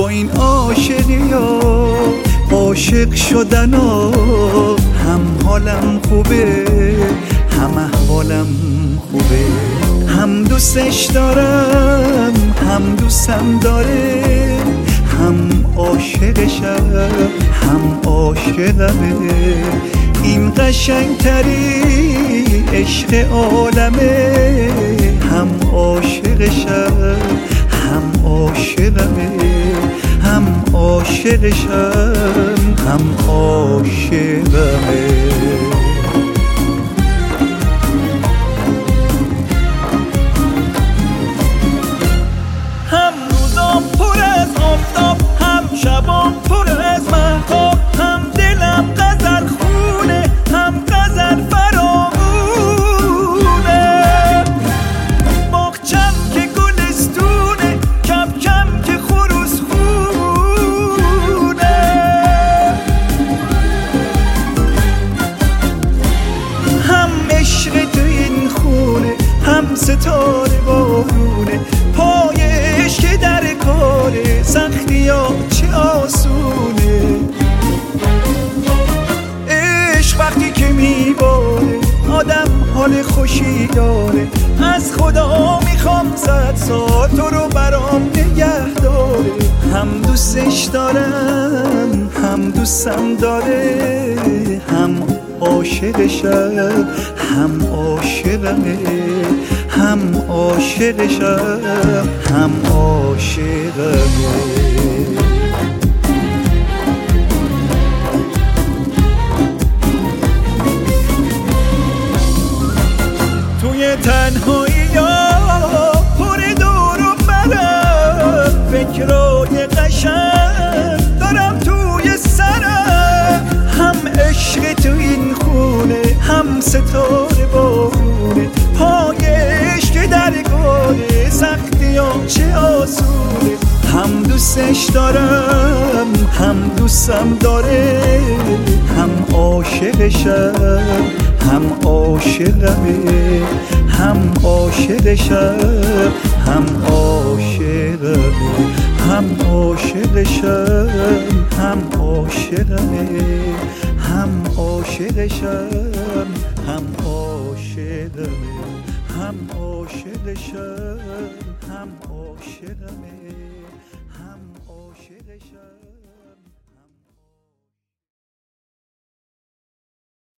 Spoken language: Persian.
این عاشقی ها عاشق شدن ها هم حالم خوبه هم احوالم خوبه. هم دوستش دارم هم دوستم داره هم عاشقشم هم عاشقمه. این قشنگتری عشق عالمه هم عاشقشم عاشقشم هم عاشقمه. هم ستاره بارونه پای عشق در کاره سختی ها چه آسونه. عشق وقتی که میباره آدم حال خوشی داره. از خدا می‌خوام صد سال تو دوستم داره هم عاشقشم هم عاشقمه هم عاشقشم هم عاشقمه توی دوستش دارم هم دوستم داره هم عاشقشم هم عاشقمه هم عاشقشم هم عاشقمه هم عاشقشم هم عاشقمه هم عاشقشم هم عاشقمه هم عاشقشم هم عاشقمه.